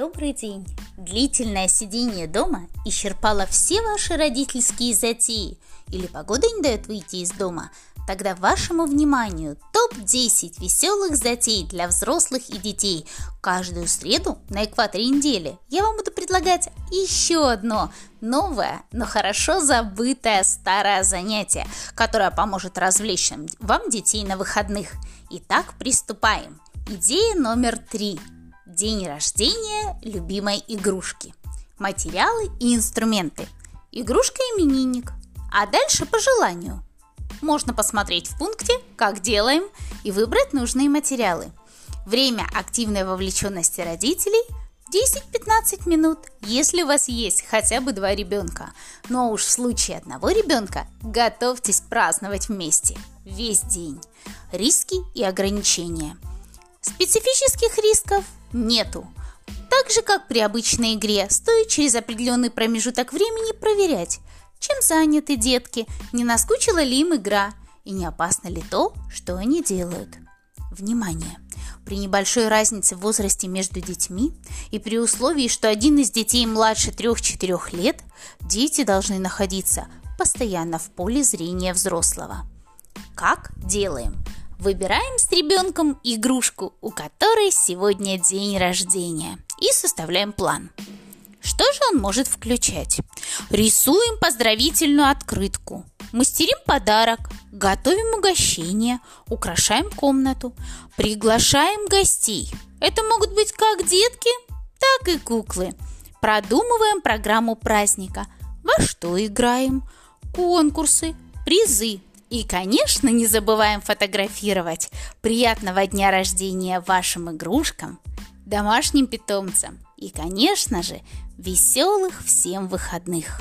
Добрый день! Длительное сидение дома исчерпало все ваши родительские затеи или погода не дает выйти из дома? Тогда вашему вниманию топ-10 веселых затей для взрослых и детей. Каждую среду на экваторе недели я вам буду предлагать еще одно новое, но хорошо забытое старое занятие, которое поможет развлечь вам детей на выходных. Итак, приступаем. Идея номер три – День рождения любимой игрушки. Материалы и инструменты. Игрушка именинник. А дальше по желанию. Можно посмотреть в пункте «Как делаем» и выбрать нужные материалы. Время активной вовлеченности родителей 10-15 минут, если у вас есть хотя бы два ребенка. Но уж в случае одного ребенка готовьтесь праздновать вместе весь день. Риски и ограничения. Специфических рисков нету. Так же, как при обычной игре, стоит через определенный промежуток времени проверять, чем заняты детки, не наскучила ли им игра и не опасно ли то, что они делают. Внимание! При небольшой разнице в возрасте между детьми и при условии, что один из детей младше 3-4 лет, дети должны находиться постоянно в поле зрения взрослого. Как делаем? Выбираем с ребенком игрушку, у которой сегодня день рождения, и составляем план. Что же он может включать? Рисуем поздравительную открытку, мастерим подарок, готовим угощение, украшаем комнату, приглашаем гостей. Это могут быть как детки, так и куклы. Продумываем программу праздника. Во что играем? Конкурсы, призы, и, конечно, не забываем фотографировать. Приятного дня рождения вашим игрушкам, домашним питомцам и, конечно же, веселых всем выходных.